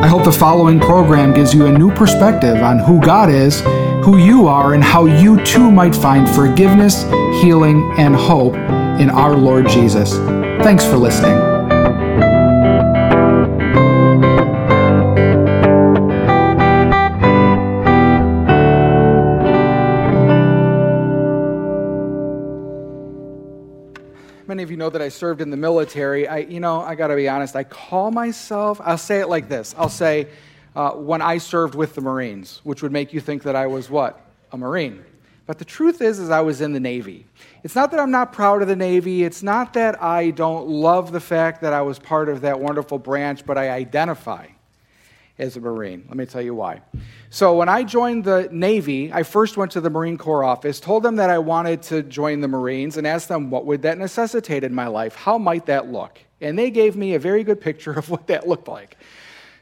I hope the following program gives you a new perspective on who God is, who you are, and how you too might find forgiveness, healing, and hope in our Lord Jesus. Thanks for listening. Of you know that I served in the military. I, you know, I got to be honest. I call myself. I'll say it like this. I'll say, uh, when I served with the Marines, which would make you think that I was what a Marine. But the truth is, is I was in the Navy. It's not that I'm not proud of the Navy. It's not that I don't love the fact that I was part of that wonderful branch, but I identify as a Marine. Let me tell you why. So, when I joined the Navy, I first went to the Marine Corps office, told them that I wanted to join the Marines, and asked them what would that necessitate in my life? How might that look? And they gave me a very good picture of what that looked like.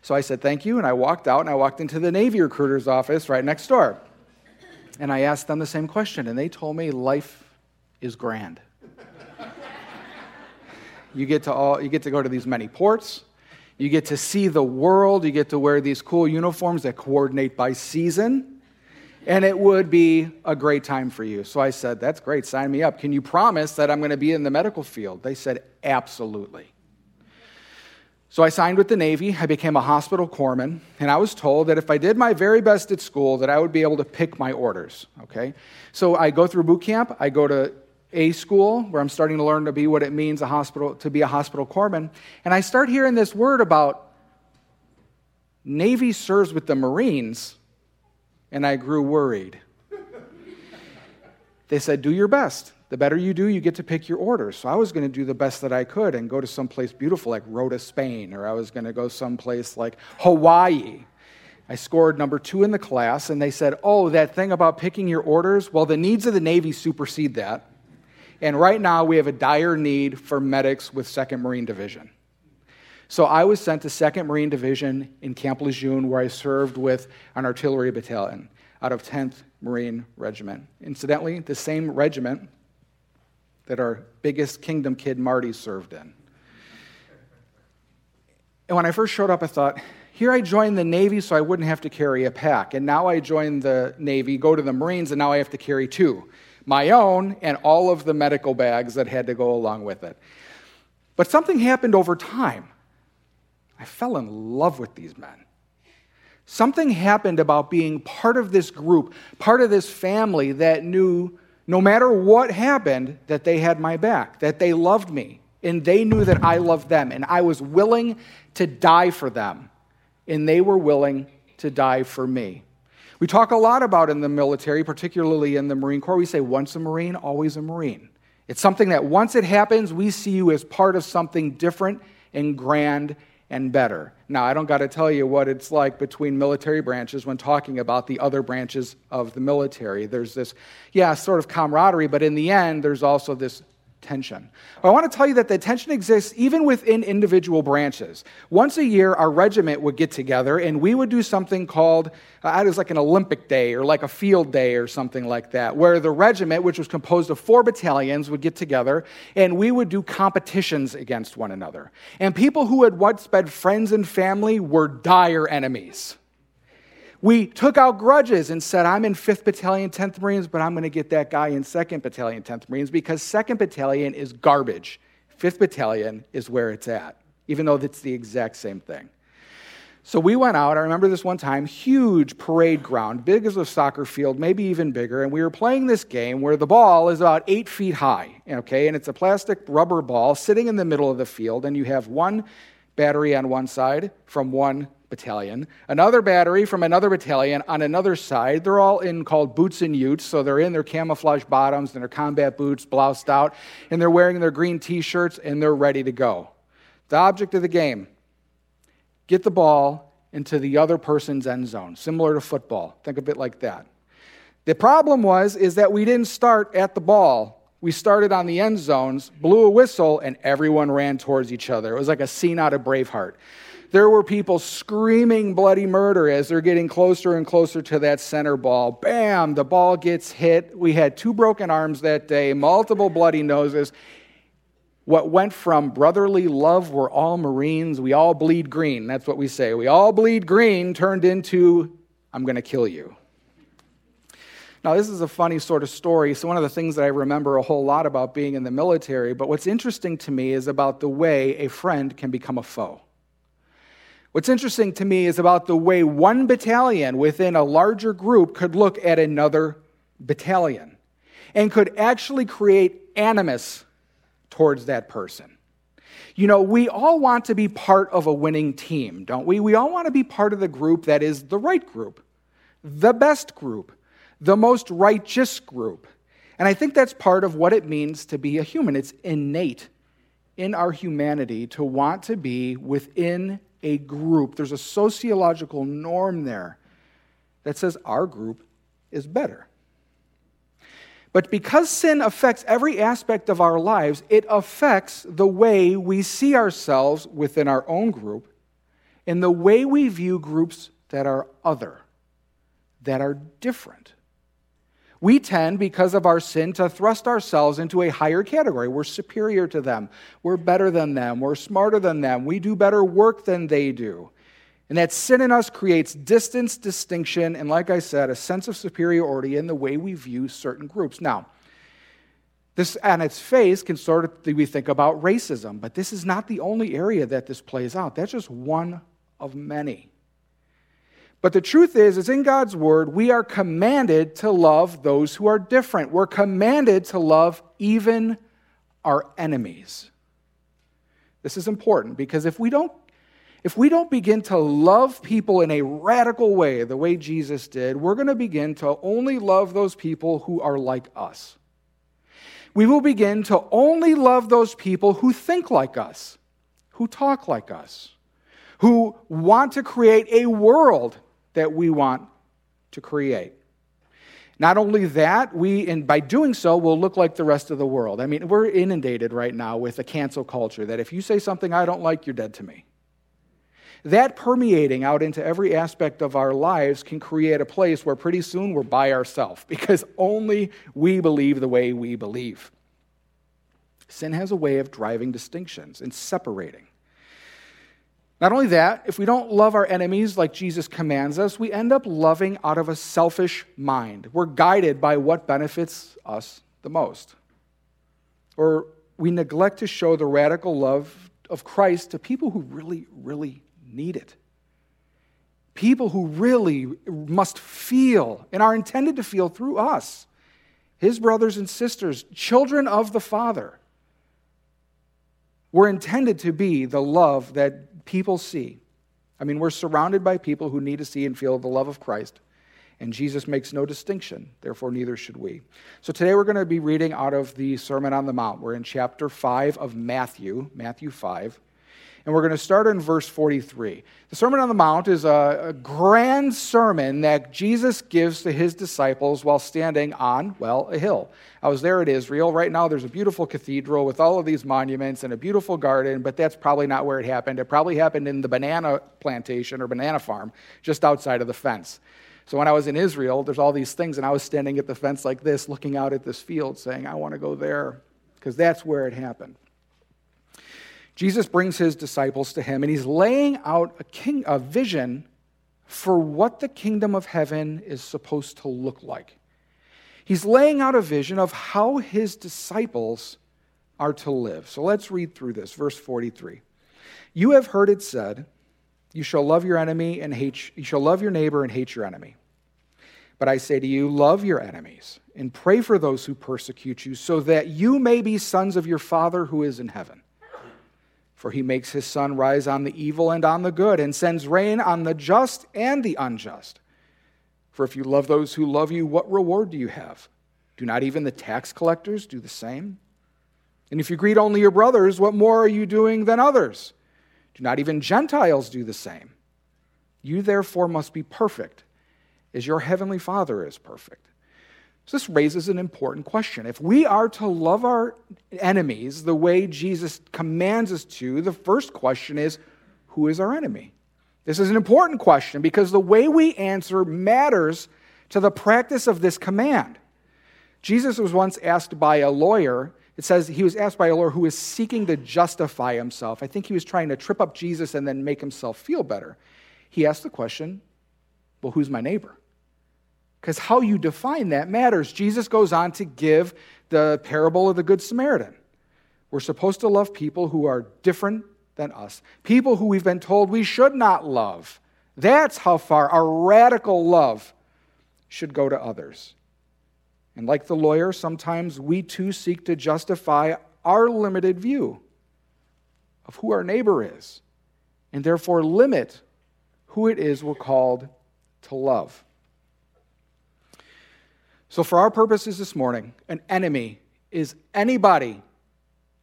So I said, Thank you. And I walked out and I walked into the Navy recruiter's office right next door. And I asked them the same question, and they told me life is grand. you, get to all, you get to go to these many ports. You get to see the world. You get to wear these cool uniforms that coordinate by season. And it would be a great time for you. So I said, That's great. Sign me up. Can you promise that I'm going to be in the medical field? They said, Absolutely. So I signed with the Navy. I became a hospital corpsman, and I was told that if I did my very best at school, that I would be able to pick my orders. Okay, so I go through boot camp. I go to a school where I'm starting to learn to be what it means a hospital to be a hospital corpsman, and I start hearing this word about Navy serves with the Marines, and I grew worried. they said, "Do your best." The better you do, you get to pick your orders. So I was going to do the best that I could and go to some place beautiful like Rota, Spain, or I was going to go someplace like Hawaii. I scored number two in the class, and they said, Oh, that thing about picking your orders? Well, the needs of the Navy supersede that. And right now, we have a dire need for medics with 2nd Marine Division. So I was sent to 2nd Marine Division in Camp Lejeune, where I served with an artillery battalion out of 10th Marine Regiment. Incidentally, the same regiment that our biggest kingdom kid Marty served in. And when I first showed up, I thought, here I joined the Navy so I wouldn't have to carry a pack. And now I join the Navy, go to the Marines, and now I have to carry two my own and all of the medical bags that had to go along with it. But something happened over time. I fell in love with these men. Something happened about being part of this group, part of this family that knew no matter what happened, that they had my back, that they loved me, and they knew that I loved them, and I was willing to die for them, and they were willing to die for me. We talk a lot about in the military, particularly in the Marine Corps, we say once a Marine, always a Marine. It's something that once it happens, we see you as part of something different and grand and better. Now, I don't got to tell you what it's like between military branches when talking about the other branches of the military. There's this, yeah, sort of camaraderie, but in the end, there's also this tension. I want to tell you that the tension exists even within individual branches. Once a year, our regiment would get together and we would do something called, uh, it was like an Olympic day or like a field day or something like that, where the regiment, which was composed of four battalions, would get together and we would do competitions against one another. And people who had once been friends and family were dire enemies. We took out grudges and said, I'm in 5th Battalion, 10th Marines, but I'm going to get that guy in 2nd Battalion, 10th Marines because 2nd Battalion is garbage. 5th Battalion is where it's at, even though it's the exact same thing. So we went out, I remember this one time, huge parade ground, big as a soccer field, maybe even bigger, and we were playing this game where the ball is about eight feet high, okay, and it's a plastic rubber ball sitting in the middle of the field, and you have one battery on one side from one battalion, another battery from another battalion on another side. They're all in called boots and utes, so they're in their camouflage bottoms and their combat boots, bloused out, and they're wearing their green t shirts and they're ready to go. The object of the game get the ball into the other person's end zone, similar to football. Think of it like that. The problem was is that we didn't start at the ball. We started on the end zones, blew a whistle, and everyone ran towards each other. It was like a scene out of Braveheart. There were people screaming bloody murder as they're getting closer and closer to that center ball. Bam, the ball gets hit. We had two broken arms that day, multiple bloody noses. What went from brotherly love, we're all Marines, we all bleed green. That's what we say. We all bleed green turned into, I'm going to kill you. Now, this is a funny sort of story. So, one of the things that I remember a whole lot about being in the military, but what's interesting to me is about the way a friend can become a foe. What's interesting to me is about the way one battalion within a larger group could look at another battalion and could actually create animus towards that person. You know, we all want to be part of a winning team, don't we? We all want to be part of the group that is the right group, the best group, the most righteous group. And I think that's part of what it means to be a human. It's innate in our humanity to want to be within a group. There's a sociological norm there that says our group is better. But because sin affects every aspect of our lives, it affects the way we see ourselves within our own group and the way we view groups that are other, that are different. We tend, because of our sin, to thrust ourselves into a higher category. We're superior to them. We're better than them. We're smarter than them. We do better work than they do. And that sin in us creates distance, distinction, and like I said, a sense of superiority in the way we view certain groups. Now, this on its face can sort of we think about racism, but this is not the only area that this plays out. That's just one of many. But the truth is, is in God's word, we are commanded to love those who are different. We're commanded to love even our enemies. This is important because if we don't if we don't begin to love people in a radical way, the way Jesus did, we're going to begin to only love those people who are like us. We will begin to only love those people who think like us, who talk like us, who want to create a world that we want to create. Not only that, we, and by doing so, will look like the rest of the world. I mean, we're inundated right now with a cancel culture that if you say something I don't like, you're dead to me. That permeating out into every aspect of our lives can create a place where pretty soon we're by ourselves because only we believe the way we believe. Sin has a way of driving distinctions and separating. Not only that, if we don't love our enemies like Jesus commands us, we end up loving out of a selfish mind. We're guided by what benefits us the most. Or we neglect to show the radical love of Christ to people who really, really need it. People who really must feel and are intended to feel through us, his brothers and sisters, children of the Father. We're intended to be the love that people see. I mean, we're surrounded by people who need to see and feel the love of Christ. And Jesus makes no distinction, therefore, neither should we. So today we're going to be reading out of the Sermon on the Mount. We're in chapter 5 of Matthew, Matthew 5 and we're going to start in verse 43. The Sermon on the Mount is a, a, grand sermon that Jesus gives to his disciples while standing on, well, a hill. I was there at Israel. Right now, there's a beautiful cathedral with all of these monuments and a beautiful garden, but that's probably not where it happened. It probably happened in the banana plantation or banana farm just outside of the fence. So when I was in Israel, there's all these things, and I was standing at the fence like this, looking out at this field, saying, I want to go there, because that's where it happened. Jesus brings his disciples to him and he's laying out a, king, a vision for what the kingdom of heaven is supposed to look like. He's laying out a vision of how his disciples are to live. So let's read through this. Verse 43. You have heard it said, You shall love your enemy and hate, you shall love your neighbor and hate your enemy. But I say to you, love your enemies and pray for those who persecute you, so that you may be sons of your Father who is in heaven. For he makes his sun rise on the evil and on the good, and sends rain on the just and the unjust. For if you love those who love you, what reward do you have? Do not even the tax collectors do the same? And if you greet only your brothers, what more are you doing than others? Do not even Gentiles do the same? You therefore must be perfect, as your heavenly Father is perfect. So, this raises an important question. If we are to love our enemies the way Jesus commands us to, the first question is who is our enemy? This is an important question because the way we answer matters to the practice of this command. Jesus was once asked by a lawyer, it says he was asked by a lawyer who was seeking to justify himself. I think he was trying to trip up Jesus and then make himself feel better. He asked the question, Well, who's my neighbor? Because how you define that matters. Jesus goes on to give the parable of the Good Samaritan. We're supposed to love people who are different than us, people who we've been told we should not love. That's how far our radical love should go to others. And like the lawyer, sometimes we too seek to justify our limited view of who our neighbor is, and therefore limit who it is we're called to love. So, for our purposes this morning, an enemy is anybody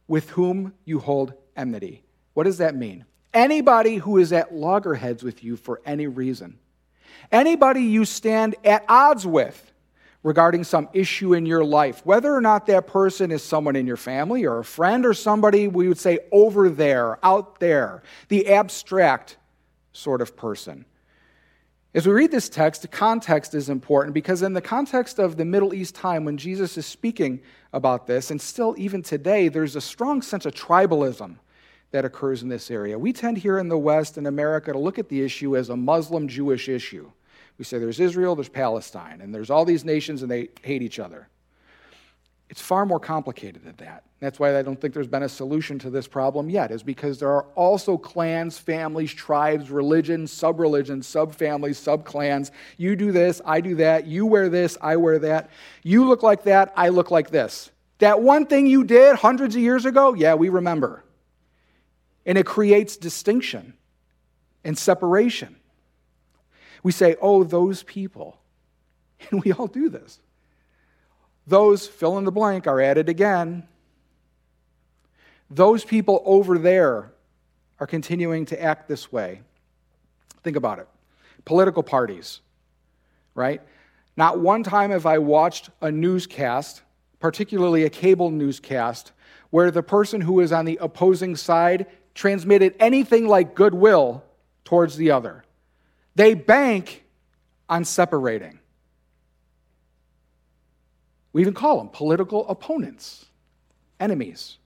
with whom you hold enmity. What does that mean? Anybody who is at loggerheads with you for any reason. Anybody you stand at odds with regarding some issue in your life, whether or not that person is someone in your family or a friend or somebody we would say over there, out there, the abstract sort of person. As we read this text, the context is important because, in the context of the Middle East time when Jesus is speaking about this, and still even today, there's a strong sense of tribalism that occurs in this area. We tend here in the West, in America, to look at the issue as a Muslim Jewish issue. We say there's Israel, there's Palestine, and there's all these nations and they hate each other. It's far more complicated than that. That's why I don't think there's been a solution to this problem yet, is because there are also clans, families, tribes, religions, sub religions, sub families, sub clans. You do this, I do that. You wear this, I wear that. You look like that, I look like this. That one thing you did hundreds of years ago, yeah, we remember. And it creates distinction and separation. We say, oh, those people. And we all do this. Those, fill in the blank, are it again. Those people over there are continuing to act this way. Think about it. Political parties, right? Not one time have I watched a newscast, particularly a cable newscast, where the person who is on the opposing side transmitted anything like goodwill towards the other. They bank on separating. We even call them political opponents, enemies.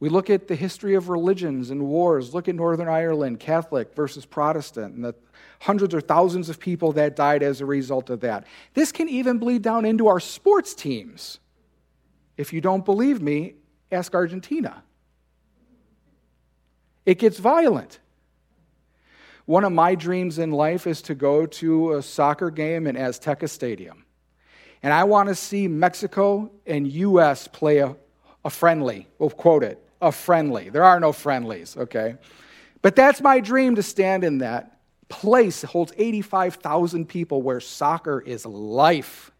We look at the history of religions and wars. Look at Northern Ireland, Catholic versus Protestant, and the hundreds or thousands of people that died as a result of that. This can even bleed down into our sports teams. If you don't believe me, ask Argentina. It gets violent. One of my dreams in life is to go to a soccer game in Azteca Stadium. And I want to see Mexico and U.S. play a, a friendly. We'll quote it a friendly. There are no friendlies, okay? But that's my dream to stand in that place. It holds 85,000 people where soccer is life.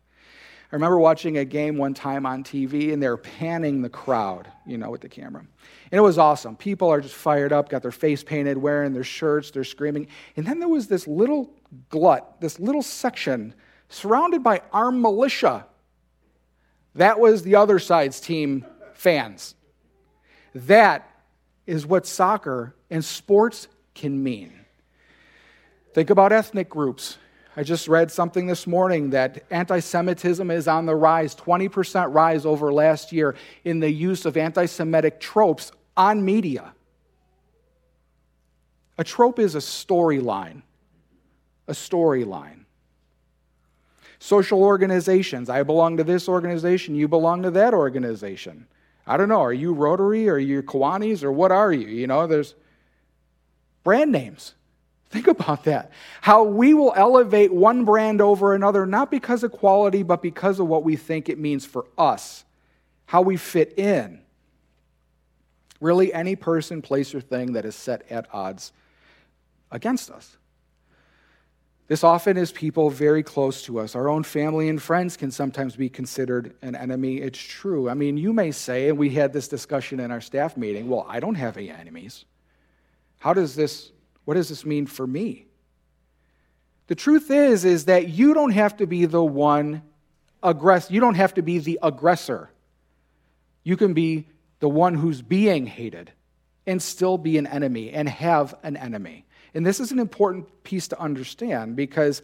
I remember watching a game one time on TV and they're panning the crowd, you know, with the camera. And it was awesome. People are just fired up, got their face painted, wearing their shirts, they're screaming. And then there was this little glut, this little section surrounded by armed militia. That was the other side's team fans. That is what soccer and sports can mean. Think about ethnic groups. I just read something this morning that anti Semitism is on the rise, 20% rise over last year in the use of anti Semitic tropes on media. A trope is a storyline. A storyline. Social organizations. I belong to this organization, you belong to that organization. I don't know, are you Rotary or you Kiwanis or what are you? You know, there's brand names. Think about that. How we will elevate one brand over another, not because of quality, but because of what we think it means for us, how we fit in. Really, any person, place, or thing that is set at odds against us. This often is people very close to us. Our own family and friends can sometimes be considered an enemy. It's true. I mean, you may say, and we had this discussion in our staff meeting, well, I don't have any enemies. How does this what does this mean for me? The truth is is that you don't have to be the one aggress you don't have to be the aggressor. You can be the one who's being hated and still be an enemy and have an enemy. And this is an important piece to understand because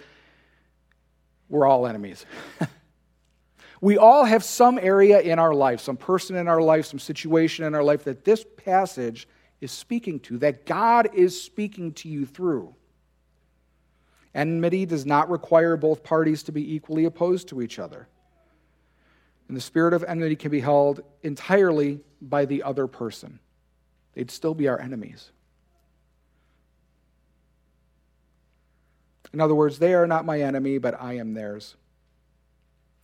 we're all enemies. we all have some area in our life, some person in our life, some situation in our life that this passage is speaking to, that God is speaking to you through. Enmity does not require both parties to be equally opposed to each other. And the spirit of enmity can be held entirely by the other person. They'd still be our enemies. In other words, they are not my enemy, but I am theirs.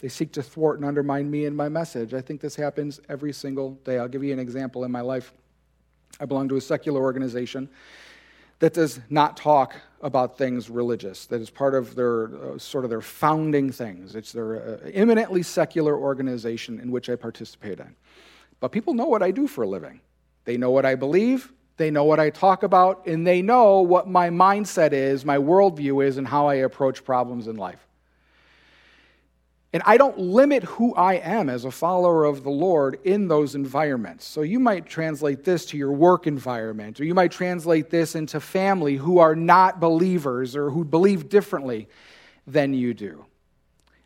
They seek to thwart and undermine me and my message. I think this happens every single day. I'll give you an example in my life. I belong to a secular organization that does not talk about things religious. That is part of their uh, sort of their founding things. It's their uh, secular organization in which I participate in. But people know what I do for a living. They know what I believe, they know what I talk about, and they know what my mindset is, my worldview is, and how I approach problems in life. And I don't limit who I am as a follower of the Lord in those environments. So you might translate this to your work environment, or you might translate this into family who are not believers or who believe differently than you do.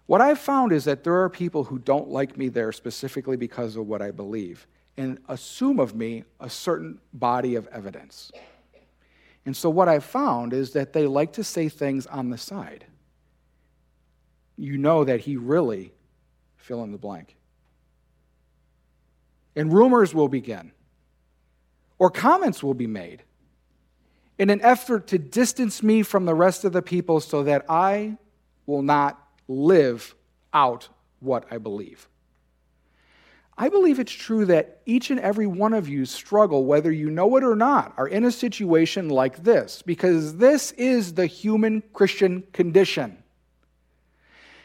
What I've found is that there are people who don't like me there specifically because of what I believe and assume of me a certain body of evidence. And so what I've found is that they like to say things on the side you know that he really fill in the blank. And rumors will begin, or comments will be made in an effort to distance me from the rest of the people so that I will not live out what I believe. I believe it's true that each and every one of you struggle, whether you know it or not, are in a situation like this, because this is the human Christian condition.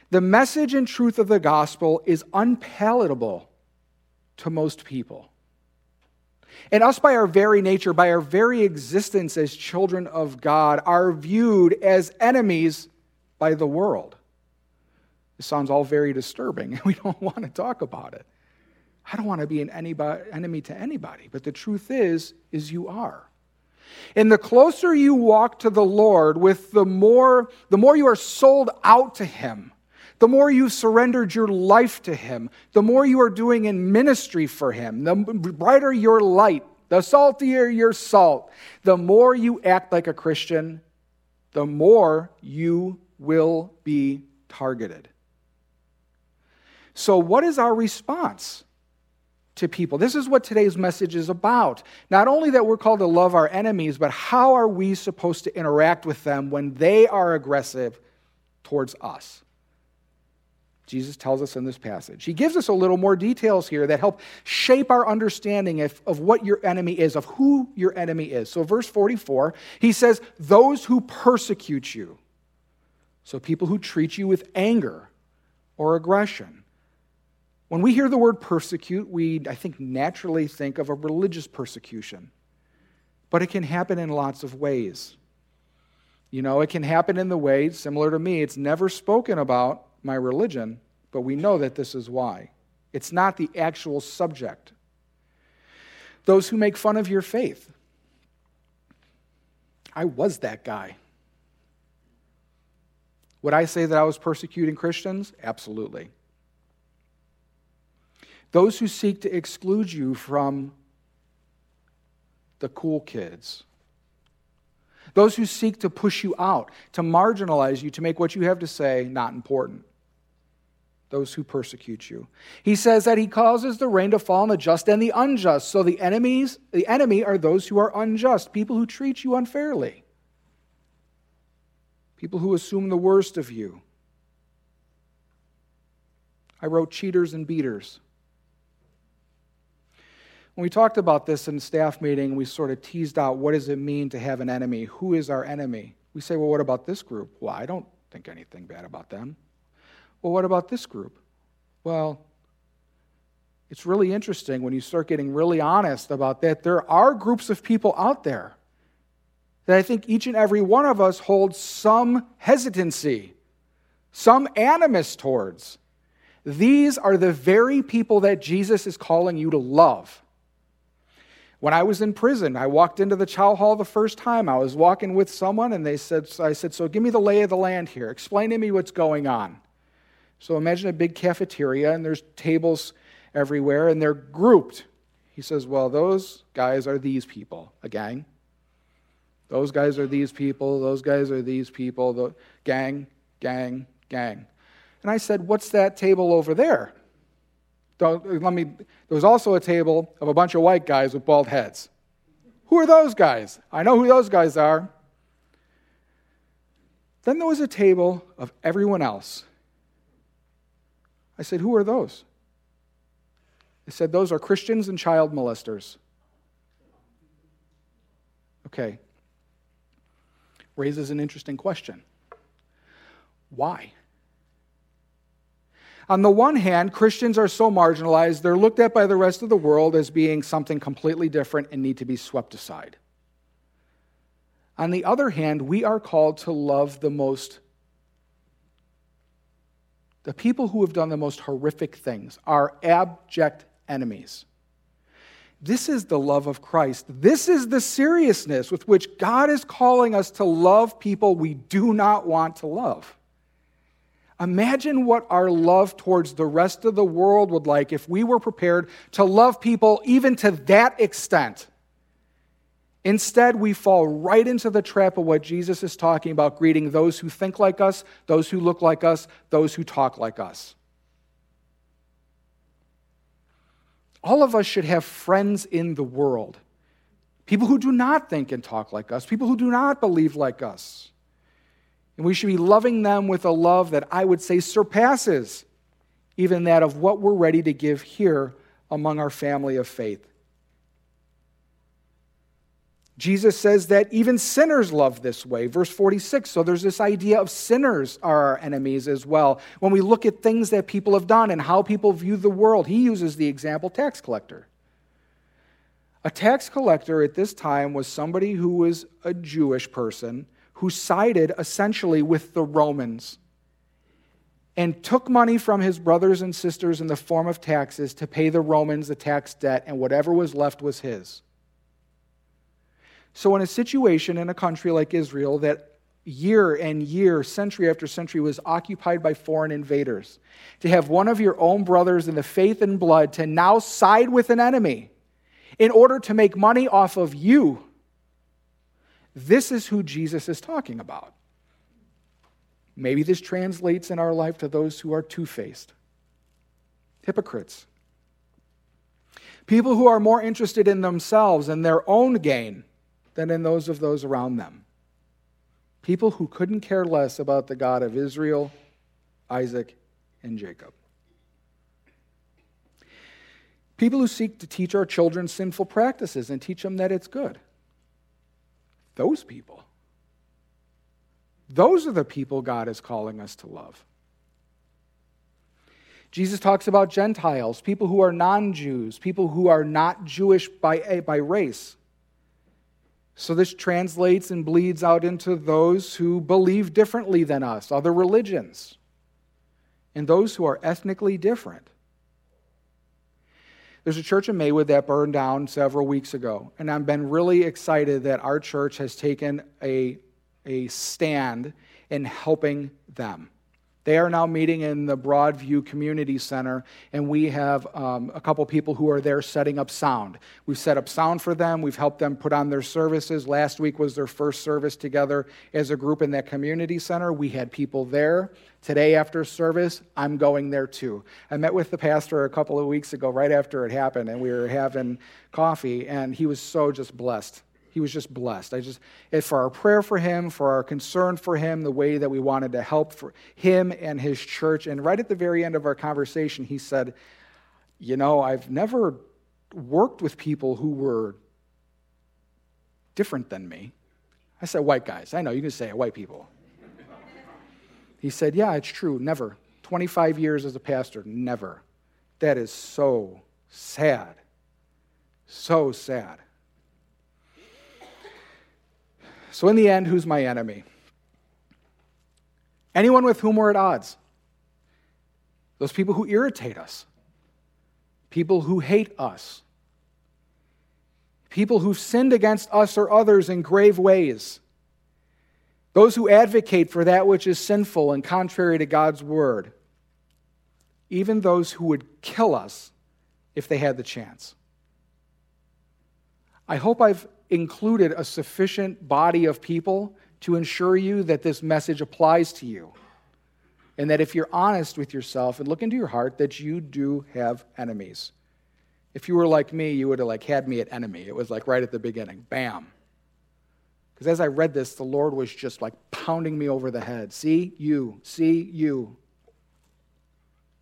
The message and truth of the gospel is unpalatable to most people. And us, by our very nature, by our very existence as children of God, are viewed as enemies by the world. This sounds all very disturbing, and we don't want to talk about it. I don't want to be an enemy to anybody, but the truth is, is you are. And the closer you walk to the Lord, with the more, the more you are sold out to Him, the more you've surrendered your life to Him, the more you are doing in ministry for Him, the brighter your light, the saltier your salt, the more you act like a Christian, the more you will be targeted. So, what is our response? To people. This is what today's message is about. Not only that we're called to love our enemies, but how are we supposed to interact with them when they are aggressive towards us? Jesus tells us in this passage. He gives us a little more details here that help shape our understanding of, of what your enemy is, of who your enemy is. So, verse 44, he says, Those who persecute you. So, people who treat you with anger or aggression. When we hear the word persecute, we, I think, naturally think of a religious persecution. But it can happen in lots of ways. You know, it can happen in the way, similar to me, it's never spoken about my religion, but we know that this is why. It's not the actual subject. Those who make fun of your faith. I was that guy. Would I say that I was persecuting Christians? Absolutely. Those who seek to exclude you from the cool kids. Those who seek to push you out, to marginalize you, to make what you have to say not important those who persecute you. He says that he causes the rain to fall on the just and the unjust. So the enemies, the enemy are those who are unjust, people who treat you unfairly. People who assume the worst of you. I wrote cheaters and beaters. When we talked about this in staff meeting, we sort of teased out what does it mean to have an enemy? Who is our enemy? We say, well, what about this group? Well, I don't think anything bad about them. Well, what about this group? Well, it's really interesting when you start getting really honest about that. There are groups of people out there that I think each and every one of us holds some hesitancy, some animus towards. These are the very people that Jesus is calling you to love. When I was in prison, I walked into the chow hall the first time. I was walking with someone, and they said, I said, So give me the lay of the land here. Explain to me what's going on. So imagine a big cafeteria, and there's tables everywhere, and they're grouped. He says, Well, those guys are these people, a gang. Those guys are these people, those guys are these people, the gang, gang, gang. And I said, What's that table over there? Let me, there was also a table of a bunch of white guys with bald heads. Who are those guys? I know who those guys are. Then there was a table of everyone else. I said, Who are those? They said, Those are Christians and child molesters. Okay. Raises an interesting question. Why? On the one hand, Christians are so marginalized, they're looked at by the rest of the world as being something completely different and need to be swept aside. On the other hand, we are called to love the most, the people who have done the most horrific things, our abject enemies. This is the love of Christ. This is the seriousness with which God is calling us to love people we do not want to love. Imagine what our love towards the rest of the world would like if we were prepared to love people even to that extent. Instead, we fall right into the trap of what Jesus is talking about greeting those who think like us, those who look like us, those who talk like us. All of us should have friends in the world. People who do not think and talk like us, people who do not believe like us. And we should be loving them with a love that I would say surpasses even that of what we're ready to give here among our family of faith. Jesus says that even sinners love this way. Verse 46. So there's this idea of sinners are our enemies as well. When we look at things that people have done and how people view the world, he uses the example tax collector. A tax collector at this time was somebody who was a Jewish person who sided essentially with the Romans and took money from his brothers and sisters in the form of taxes to pay the Romans the tax debt, and whatever was left was his. So, in a situation in a country like Israel that year and year, century after century, was occupied by foreign invaders, to have one of your own brothers in the faith and blood to now side with an enemy in order to make money off of you this is who Jesus is talking about. Maybe this translates in our life to those who are two faced, hypocrites, people who are more interested in themselves and their own gain than in those of those around them, people who couldn't care less about the God of Israel, Isaac, and Jacob. People who seek to teach our children sinful practices and teach them that it's good. Those people. Those are the people God is calling us to love. Jesus talks about Gentiles, people who are non Jews, people who are not Jewish by, eh, by race. So this translates and bleeds out into those who believe differently than us, other religions, and those who are ethnically different. There's a church in Maywood that burned down several weeks ago, and I've been really excited that our church has taken a, a stand in helping them. They are now meeting in the Broadview Community Center, and we have um, a couple people who are there setting up sound. We've set up sound for them, we've helped them put on their services. Last week was their first service together as a group in that community center. We had people there. Today, after service, I'm going there too. I met with the pastor a couple of weeks ago, right after it happened, and we were having coffee, and he was so just blessed he was just blessed. I just, for our prayer for him, for our concern for him, the way that we wanted to help for him and his church. And right at the very end of our conversation, he said, You know, I've never worked with people who were different than me. I said, White guys. I know, you can say it, white people. He said, Yeah, it's true. Never. 25 years as a pastor, never. That is so sad. So sad. So, in the end, who's my enemy? Anyone with whom we're at odds. Those people who irritate us, people who hate us, people who've sinned against us or others in grave ways, those who advocate for that which is sinful and contrary to God's word, even those who would kill us if they had the chance. I hope I've included a sufficient body of people to ensure you that this message applies to you. And that if you're honest with yourself and look into your heart, that you do have enemies. If you were like me, you would have like had me at enemy. It was like right at the beginning. Bam. Because as I read this, the Lord was just like pounding me over the head. See you, see you.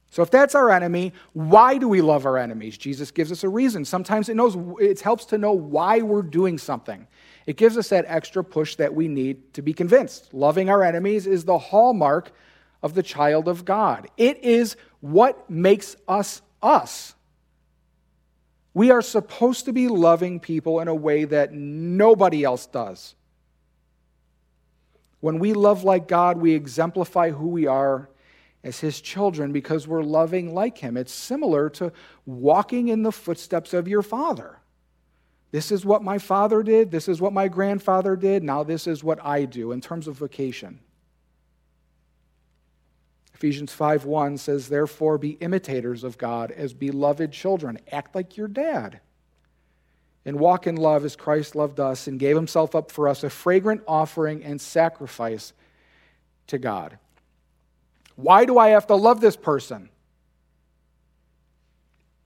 So if that's our enemy, why do we love our enemies? Jesus gives us a reason. Sometimes it knows it helps to know why we're doing something. It gives us that extra push that we need to be convinced. Loving our enemies is the hallmark of the child of God. It is what makes us us. We are supposed to be loving people in a way that nobody else does. When we love like God, we exemplify who we are as his children because we're loving like him. It's similar to walking in the footsteps of your father. This is what my father did. This is what my grandfather did. Now, this is what I do in terms of vocation. Ephesians 5:1 says, Therefore, be imitators of God as beloved children. Act like your dad. And walk in love as Christ loved us and gave himself up for us, a fragrant offering and sacrifice to God. Why do I have to love this person?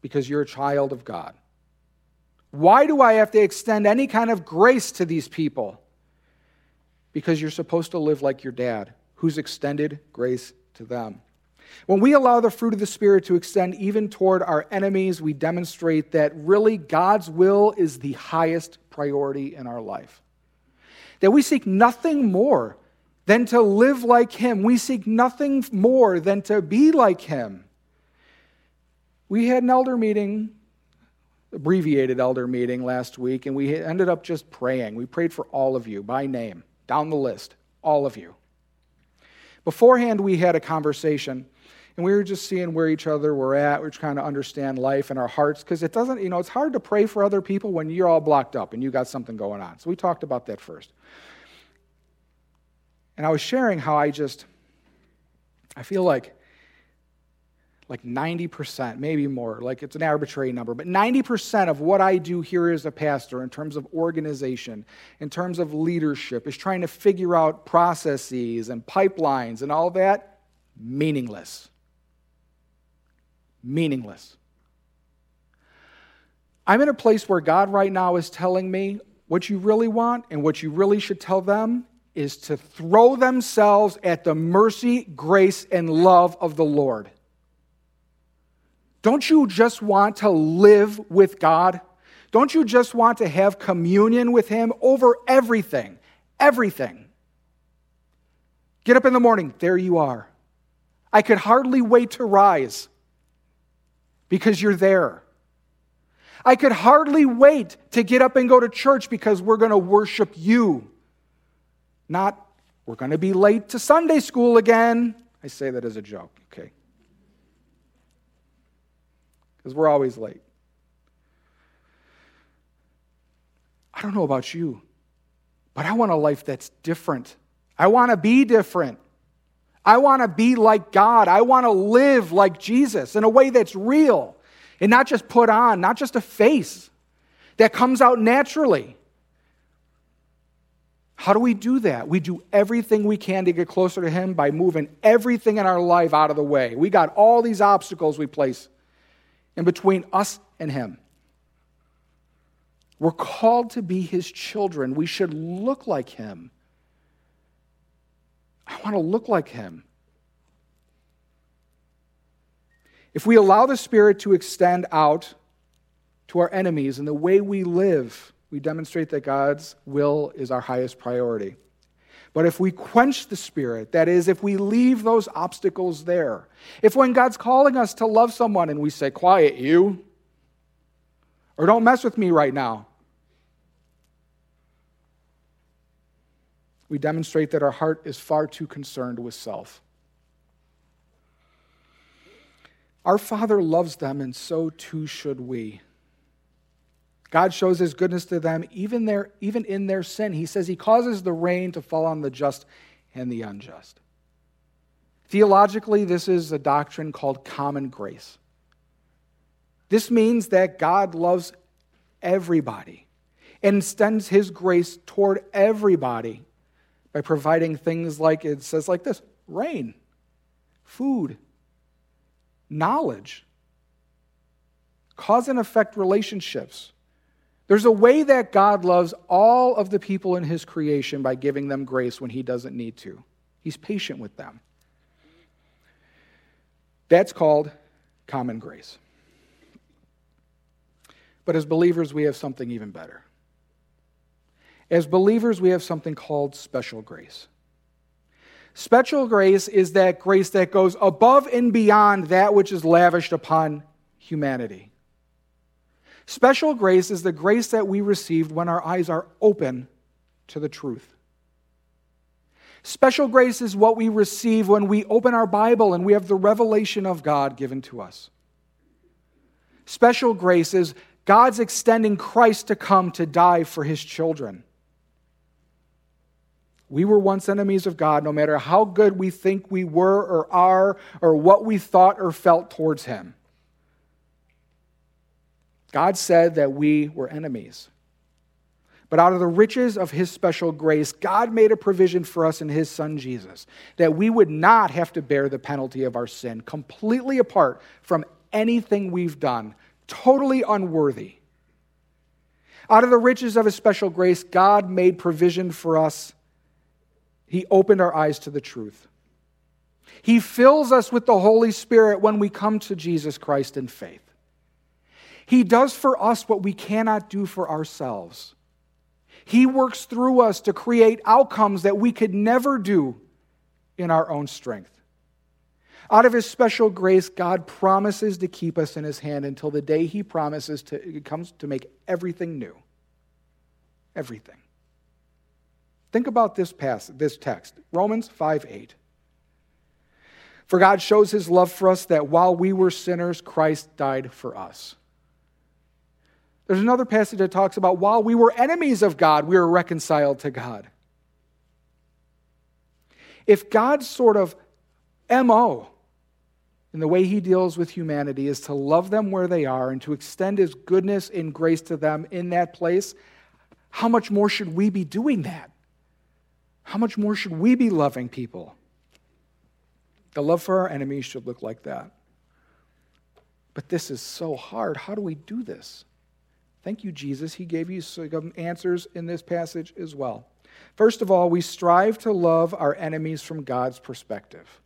Because you're a child of God. Why do I have to extend any kind of grace to these people? Because you're supposed to live like your dad, who's extended grace to them. When we allow the fruit of the Spirit to extend even toward our enemies, we demonstrate that really God's will is the highest priority in our life. That we seek nothing more than to live like Him. We seek nothing more than to be like Him. We had an elder meeting, abbreviated elder meeting last week, and we ended up just praying. We prayed for all of you by name, down the list, all of you. Beforehand, we had a conversation, and we were just seeing where each other were at. We are trying to understand life and our hearts, because it doesn't, you know, it's hard to pray for other people when you're all blocked up and you got something going on. So we talked about that first. And I was sharing how I just, I feel like, like 90%, maybe more, like it's an arbitrary number, but 90% of what I do here as a pastor in terms of organization, in terms of leadership, is trying to figure out processes and pipelines and all that. Meaningless. Meaningless. I'm in a place where God right now is telling me what you really want and what you really should tell them is to throw themselves at the mercy, grace, and love of the Lord. Don't you just want to live with God? Don't you just want to have communion with Him over everything? Everything. Get up in the morning, there you are. I could hardly wait to rise because you're there. I could hardly wait to get up and go to church because we're going to worship you. Not, we're going to be late to Sunday school again. I say that as a joke, okay? Because we're always late. I don't know about you, but I want a life that's different. I want to be different. I want to be like God. I want to live like Jesus in a way that's real and not just put on, not just a face that comes out naturally. How do we do that? We do everything we can to get closer to Him by moving everything in our life out of the way. We got all these obstacles we place in between us and Him. We're called to be His children. We should look like Him. I want to look like Him. If we allow the Spirit to extend out to our enemies and the way we live, we demonstrate that God's will is our highest priority. But if we quench the Spirit, that is, if we leave those obstacles there, if when God's calling us to love someone and we say, Quiet, you, or don't mess with me right now, We demonstrate that our heart is far too concerned with self. Our Father loves them, and so too should we. God shows his goodness to them even, their, even in their sin. He says he causes the rain to fall on the just and the unjust. Theologically, this is a doctrine called common grace. This means that God loves everybody and extends his grace toward everybody by providing things like it says like this rain, food, knowledge, cause and effect relationships there's a way that God loves all of the people in his creation by giving them grace when he doesn't need to. He's patient with them. That's called common grace. But as believers, we have something even better. As believers, we have something called special grace. Special grace is that grace that goes above and beyond that which is lavished upon humanity. Special grace is the grace that we received when our eyes are open to the truth. Special grace is what we receive when we open our Bible and we have the revelation of God given to us. Special grace is God's extending Christ to come to die for his children. We were once enemies of God, no matter how good we think we were or are, or what we thought or felt towards him. God said that we were enemies. But out of the riches of his special grace, God made a provision for us in his son Jesus, that we would not have to bear the penalty of our sin, completely apart from anything we've done, totally unworthy. Out of the riches of his special grace, God made provision for us. He opened our eyes to the truth. He fills us with the Holy Spirit when we come to Jesus Christ in faith. He does for us what we cannot do for ourselves. He works through us to create outcomes that we could never do in our own strength. Out of his special grace, God promises to keep us in his hand until the day he promises to comes to make everything new. Everything. Think about this passage, this text, Romans 5 8. For God shows his love for us that while we were sinners, Christ died for us. There's another passage that talks about while we were enemies of God, we were reconciled to God. If God's sort of MO in the way he deals with humanity is to love them where they are and to extend his goodness and grace to them in that place, how much more should we be doing that? How much more should we be loving people? The love for our enemies should look like that. But this is so hard. How do we do this? Thank you, Jesus. He gave you some answers in this passage as well. First of all, we strive to love our enemies from God's perspective.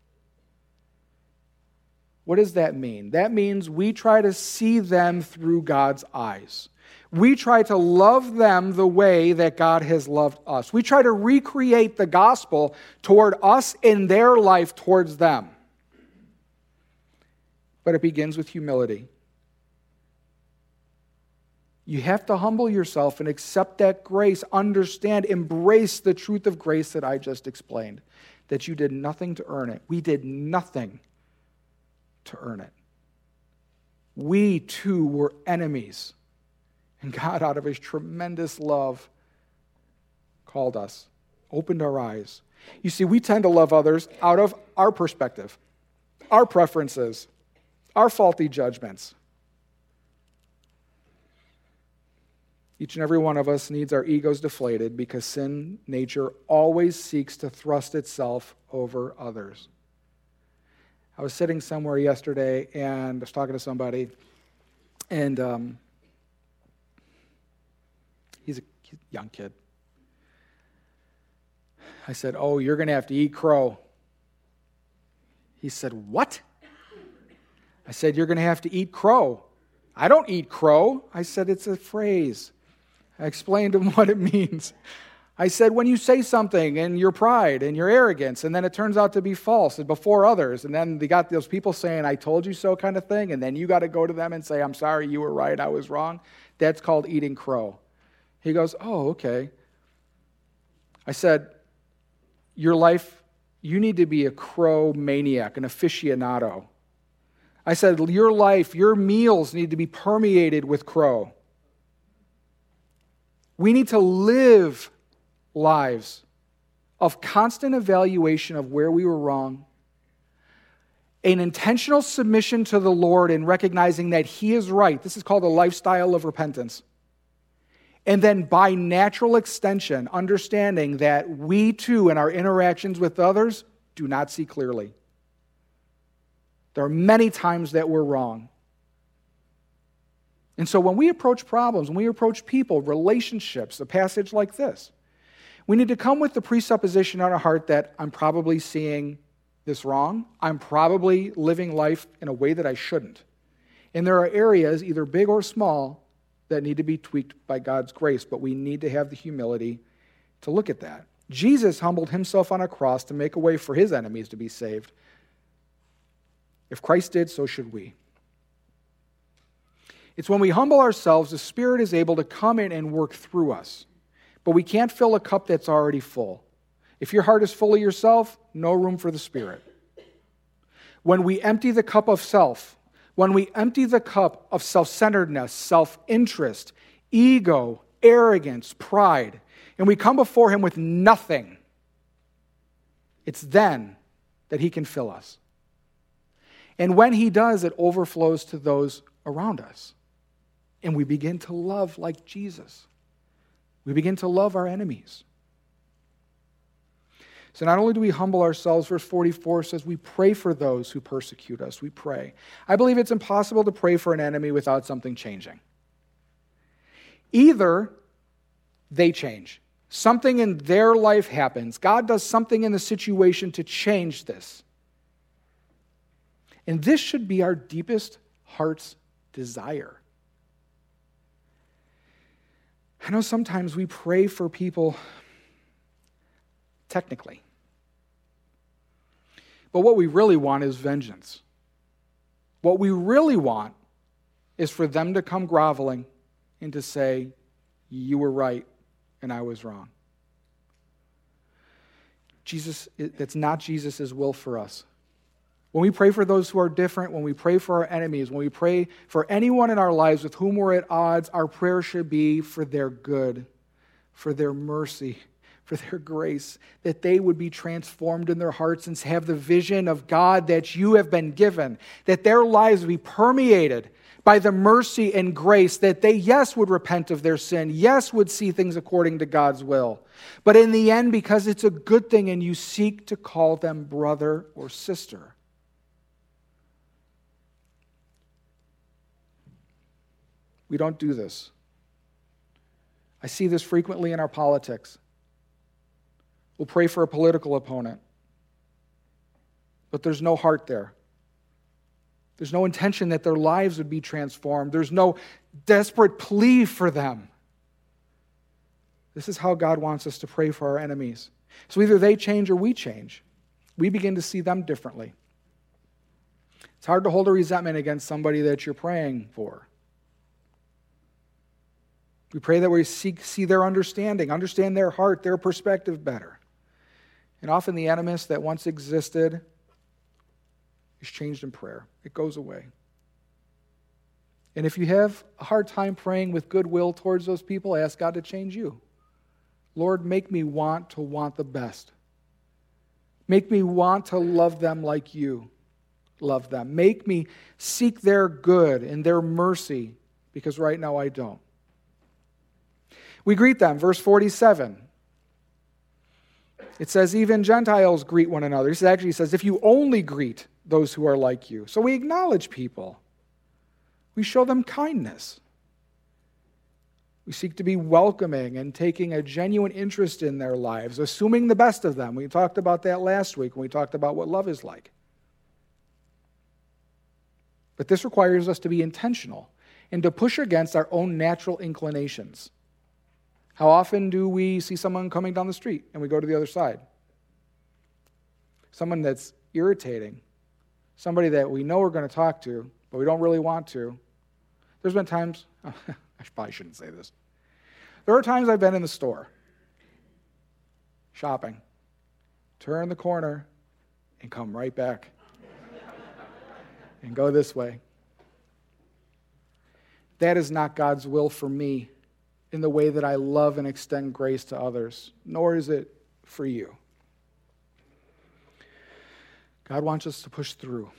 What does that mean? That means we try to see them through God's eyes. We try to love them the way that God has loved us. We try to recreate the gospel toward us in their life towards them. But it begins with humility. You have to humble yourself and accept that grace, understand, embrace the truth of grace that I just explained, that you did nothing to earn it. We did nothing to earn it. We too were enemies. And God, out of his tremendous love, called us, opened our eyes. You see, we tend to love others out of our perspective, our preferences, our faulty judgments. Each and every one of us needs our egos deflated because sin nature always seeks to thrust itself over others. I was sitting somewhere yesterday and I was talking to somebody, and um, he's a young kid. I said, Oh, you're going to have to eat crow. He said, What? I said, You're going to have to eat crow. I don't eat crow. I said, It's a phrase. I explained to him what it means. I said, when you say something in your pride and your arrogance, and then it turns out to be false and before others, and then they got those people saying, I told you so kind of thing, and then you got to go to them and say, I'm sorry, you were right, I was wrong, that's called eating crow. He goes, Oh, okay. I said, your life, you need to be a crow maniac, an aficionado. I said, your life, your meals need to be permeated with crow. We need to live lives of constant evaluation of where we were wrong, an intentional submission to the Lord and recognizing that He is right. This is called a lifestyle of repentance. And then, by natural extension, understanding that we too, in our interactions with others, do not see clearly. There are many times that we're wrong. And so, when we approach problems, when we approach people, relationships, a passage like this, we need to come with the presupposition on our heart that I'm probably seeing this wrong. I'm probably living life in a way that I shouldn't. And there are areas, either big or small, that need to be tweaked by God's grace, but we need to have the humility to look at that. Jesus humbled himself on a cross to make a way for his enemies to be saved. If Christ did, so should we. It's when we humble ourselves, the Spirit is able to come in and work through us. But we can't fill a cup that's already full. If your heart is full of yourself, no room for the Spirit. When we empty the cup of self, when we empty the cup of self centeredness, self interest, ego, arrogance, pride, and we come before Him with nothing, it's then that He can fill us. And when He does, it overflows to those around us. And we begin to love like Jesus. We begin to love our enemies. So not only do we humble ourselves, verse 44 says we pray for those who persecute us. We pray. I believe it's impossible to pray for an enemy without something changing. Either they change, something in their life happens, God does something in the situation to change this. And this should be our deepest heart's desire. I know sometimes we pray for people technically. But what we really want is vengeance. What we really want is for them to come groveling and to say, You were right and I was wrong. Jesus, that's not Jesus' will for us. When we pray for those who are different, when we pray for our enemies, when we pray for anyone in our lives with whom we're at odds, our prayer should be for their good, for their mercy, for their grace, that they would be transformed in their hearts and have the vision of God that you have been given, that their lives be permeated by the mercy and grace that they, yes, would repent of their sin, yes, would see things according to God's will. But in the end, because it's a good thing and you seek to call them brother or sister. We don't do this. I see this frequently in our politics. We'll pray for a political opponent, but there's no heart there. There's no intention that their lives would be transformed. There's no desperate plea for them. This is how God wants us to pray for our enemies. So either they change or we change. We begin to see them differently. It's hard to hold a resentment against somebody that you're praying for. We pray that we seek, see their understanding, understand their heart, their perspective better. And often the animus that once existed is changed in prayer, it goes away. And if you have a hard time praying with goodwill towards those people, ask God to change you. Lord, make me want to want the best. Make me want to love them like you love them. Make me seek their good and their mercy because right now I don't. We greet them, verse 47. It says, even Gentiles greet one another. It actually says, if you only greet those who are like you. So we acknowledge people, we show them kindness. We seek to be welcoming and taking a genuine interest in their lives, assuming the best of them. We talked about that last week when we talked about what love is like. But this requires us to be intentional and to push against our own natural inclinations. How often do we see someone coming down the street and we go to the other side? Someone that's irritating, somebody that we know we're going to talk to, but we don't really want to. There's been times, I probably shouldn't say this. There are times I've been in the store shopping, turn the corner, and come right back and go this way. That is not God's will for me in the way that I love and extend grace to others, nor is it for you. God wants us to push through.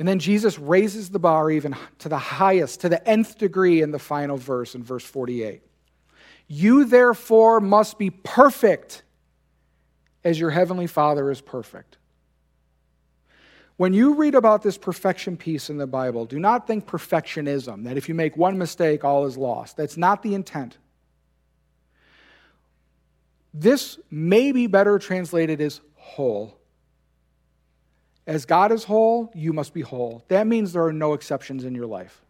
And then Jesus raises the bar even to the highest, to the nth degree in the final verse, in verse 48. You therefore must be perfect as your heavenly Father is perfect. When you read about this perfection piece in the Bible, do not think perfectionism, that if you make one mistake, all is lost. That's not the intent. This may be better translated as whole. As God is whole, you must be whole. That means there are no exceptions in your life.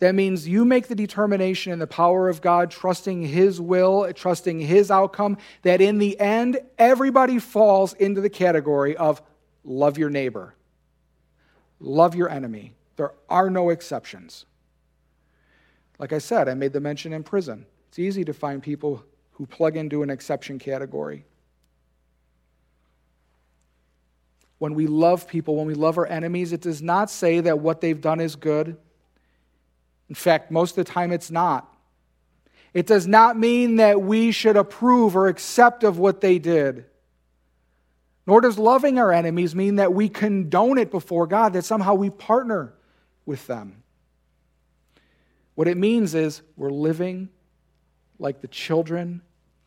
That means you make the determination in the power of God, trusting His will, trusting His outcome, that in the end, everybody falls into the category of love your neighbor, love your enemy. There are no exceptions. Like I said, I made the mention in prison. It's easy to find people who plug into an exception category. When we love people, when we love our enemies, it does not say that what they've done is good. In fact, most of the time it's not. It does not mean that we should approve or accept of what they did. Nor does loving our enemies mean that we condone it before God, that somehow we partner with them. What it means is we're living like the children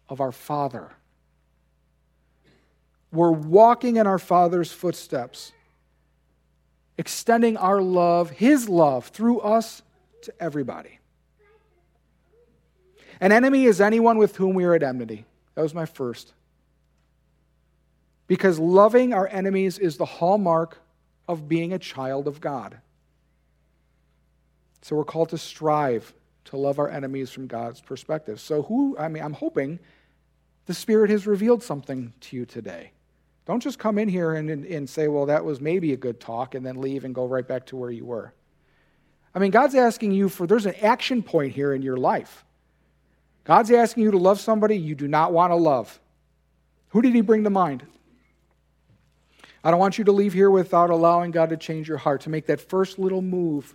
of our Father. We're walking in our Father's footsteps, extending our love, His love, through us to everybody. An enemy is anyone with whom we are at enmity. That was my first. Because loving our enemies is the hallmark of being a child of God. So we're called to strive to love our enemies from God's perspective. So, who, I mean, I'm hoping the Spirit has revealed something to you today. Don't just come in here and, and, and, say, well, that was maybe a good talk, and then leave and go right back to where you were. I mean, God's asking you for, there's an action point here in your life. God's asking you to love somebody you do not want to love. Who did He bring to mind? I don't want you to leave here without allowing God to change your heart, to make that first little move.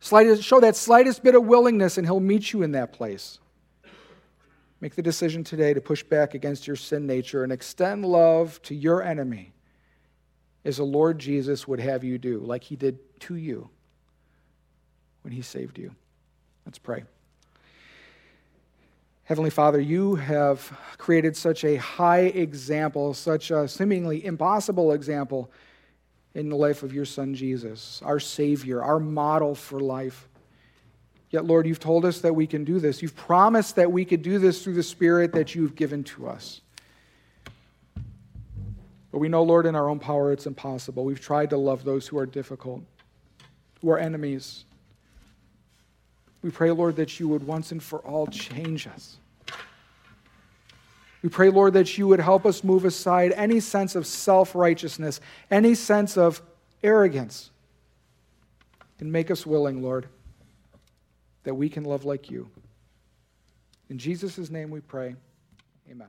Slightest, show that slightest bit of willingness, and He'll meet you in that place. Make the decision today to push back against your sin nature and extend love to your enemy as the Lord Jesus would have you do, like he did to you when he saved you. Let's pray. Heavenly Father, you have created such a high example, such a seemingly impossible example in the life of your Son Jesus, our Savior, our model for life. Yet, Lord, you've told us that we can do this. You've promised that we could do this through the Spirit that you've given to us. But we know, Lord, in our own power it's impossible. We've tried to love those who are difficult, who are enemies. We pray, Lord, that you would once and for all change us. We pray, Lord, that you would help us move aside any sense of self righteousness, any sense of arrogance, and make us willing, Lord that we can love like you. In Jesus' name we pray. Amen.